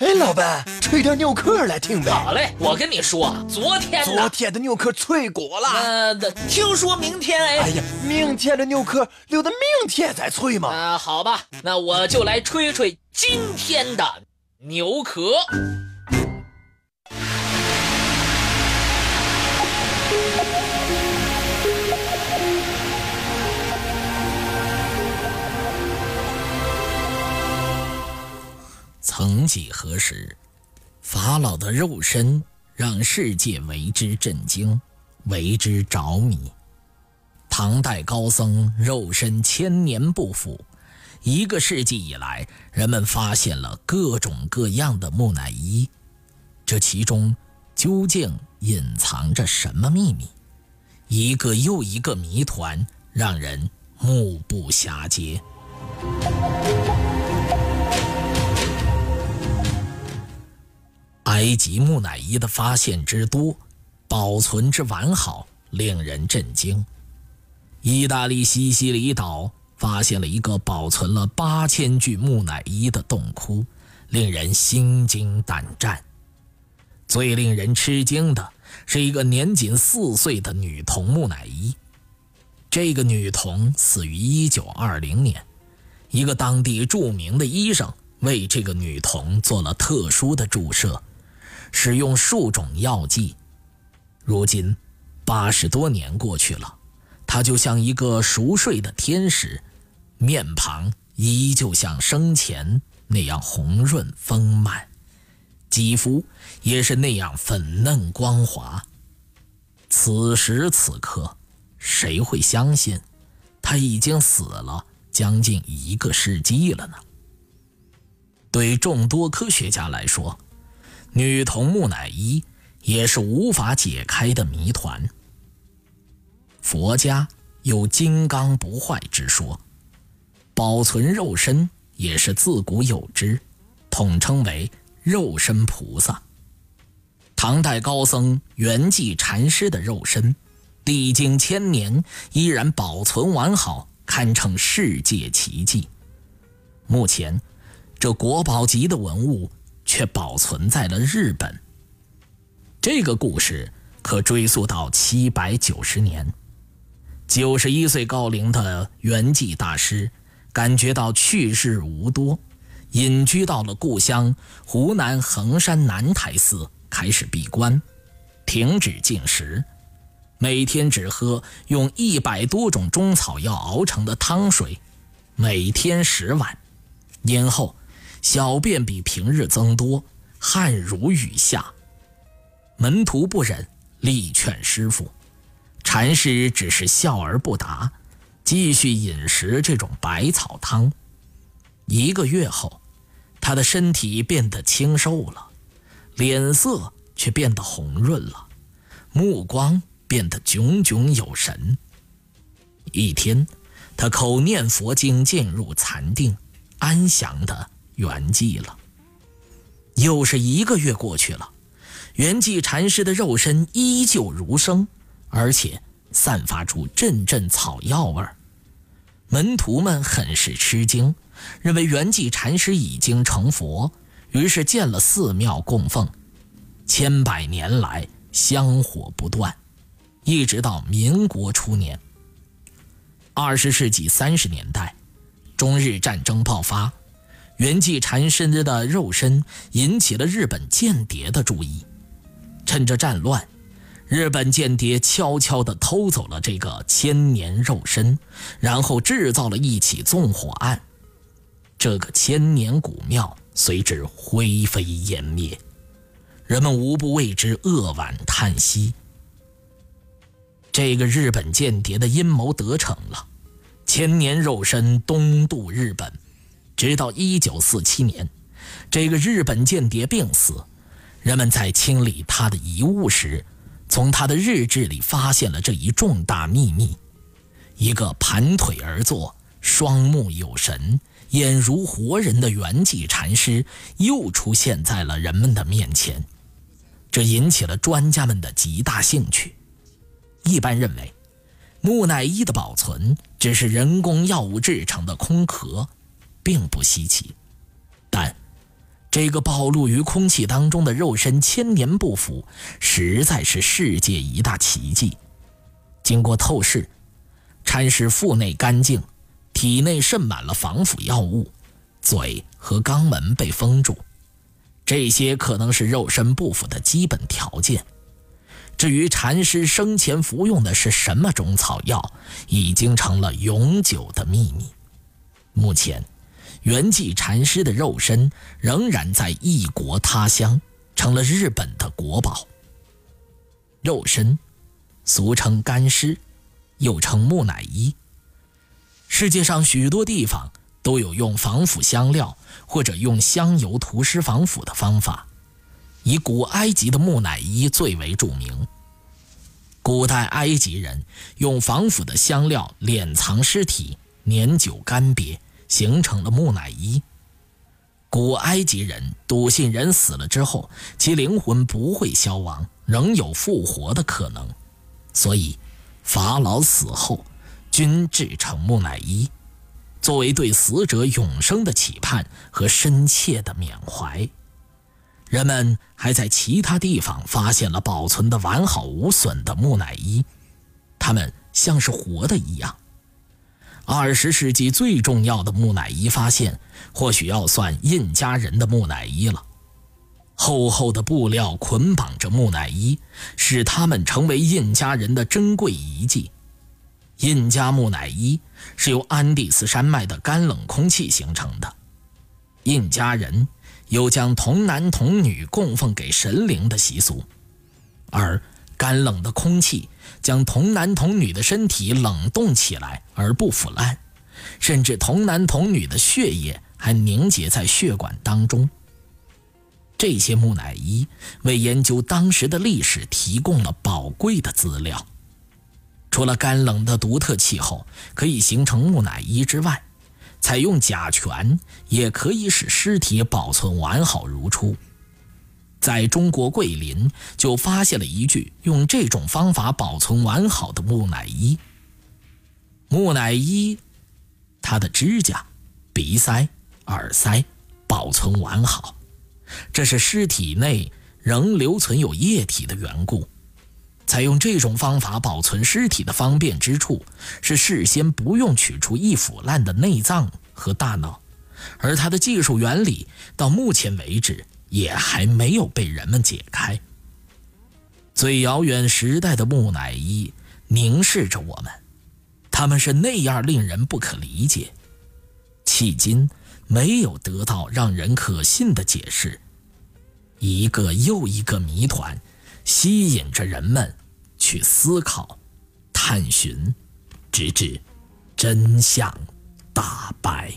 哎，老板，吹点牛壳来听呗。好嘞，我跟你说，昨天昨天的牛壳脆骨了。呃，听说明天哎。哎呀，明天的牛壳留到明天再吹嘛。啊，好吧，那我就来吹吹今天的牛壳。几何时，法老的肉身让世界为之震惊，为之着迷。唐代高僧肉身千年不腐，一个世纪以来，人们发现了各种各样的木乃伊，这其中究竟隐藏着什么秘密？一个又一个谜团让人目不暇接。埃及木乃伊的发现之多，保存之完好，令人震惊。意大利西西里岛发现了一个保存了八千具木乃伊的洞窟，令人心惊胆战。最令人吃惊的是一个年仅四岁的女童木乃伊。这个女童死于一九二零年，一个当地著名的医生为这个女童做了特殊的注射。使用数种药剂，如今八十多年过去了，他就像一个熟睡的天使，面庞依旧像生前那样红润丰满，肌肤也是那样粉嫩光滑。此时此刻，谁会相信他已经死了将近一个世纪了呢？对众多科学家来说，女童木乃伊也是无法解开的谜团。佛家有金刚不坏之说，保存肉身也是自古有之，统称为肉身菩萨。唐代高僧圆寂禅师的肉身，历经千年依然保存完好，堪称世界奇迹。目前，这国宝级的文物。却保存在了日本。这个故事可追溯到七百九十年。九十一岁高龄的圆寂大师，感觉到去日无多，隐居到了故乡湖南衡山南台寺，开始闭关，停止进食，每天只喝用一百多种中草药熬成的汤水，每天十碗，年后。小便比平日增多，汗如雨下。门徒不忍，力劝师傅。禅师只是笑而不答，继续饮食这种百草汤。一个月后，他的身体变得清瘦了，脸色却变得红润了，目光变得炯炯有神。一天，他口念佛经，进入禅定，安详的。圆寂了。又是一个月过去了，圆寂禅师的肉身依旧如生，而且散发出阵阵草药味儿。门徒们很是吃惊，认为圆寂禅师已经成佛，于是建了寺庙供奉。千百年来香火不断，一直到民国初年。二十世纪三十年代，中日战争爆发。圆寂禅身的肉身引起了日本间谍的注意，趁着战乱，日本间谍悄悄地偷走了这个千年肉身，然后制造了一起纵火案，这个千年古庙随之灰飞烟灭，人们无不为之扼腕叹息。这个日本间谍的阴谋得逞了，千年肉身东渡日本。直到一九四七年，这个日本间谍病死，人们在清理他的遗物时，从他的日志里发现了这一重大秘密：一个盘腿而坐、双目有神、眼如活人的圆寂禅师又出现在了人们的面前，这引起了专家们的极大兴趣。一般认为，木乃伊的保存只是人工药物制成的空壳。并不稀奇，但这个暴露于空气当中的肉身千年不腐，实在是世界一大奇迹。经过透视，阐尸腹内干净，体内渗满了防腐药物，嘴和肛门被封住，这些可能是肉身不腐的基本条件。至于禅师生前服用的是什么中草药，已经成了永久的秘密。目前。圆寂禅师的肉身仍然在异国他乡，成了日本的国宝。肉身，俗称干尸，又称木乃伊。世界上许多地方都有用防腐香料或者用香油涂尸防腐的方法，以古埃及的木乃伊最为著名。古代埃及人用防腐的香料敛藏尸体，年久干瘪。形成了木乃伊。古埃及人笃信人死了之后，其灵魂不会消亡，仍有复活的可能，所以法老死后均制成木乃伊，作为对死者永生的期盼和深切的缅怀。人们还在其他地方发现了保存的完好无损的木乃伊，它们像是活的一样。二十世纪最重要的木乃伊发现，或许要算印加人的木乃伊了。厚厚的布料捆绑着木乃伊，使它们成为印加人的珍贵遗迹。印加木乃伊是由安第斯山脉的干冷空气形成的。印加人有将童男童女供奉给神灵的习俗，而干冷的空气。将童男童女的身体冷冻起来而不腐烂，甚至童男童女的血液还凝结在血管当中。这些木乃伊为研究当时的历史提供了宝贵的资料。除了干冷的独特气候可以形成木乃伊之外，采用甲醛也可以使尸体保存完好如初。在中国桂林就发现了一具用这种方法保存完好的木乃伊。木乃伊，它的指甲、鼻塞、耳塞保存完好，这是尸体内仍留存有液体的缘故。采用这种方法保存尸体的方便之处是事先不用取出易腐烂的内脏和大脑，而它的技术原理到目前为止。也还没有被人们解开。最遥远时代的木乃伊凝视着我们，他们是那样令人不可理解，迄今没有得到让人可信的解释。一个又一个谜团，吸引着人们去思考、探寻，直至真相大白。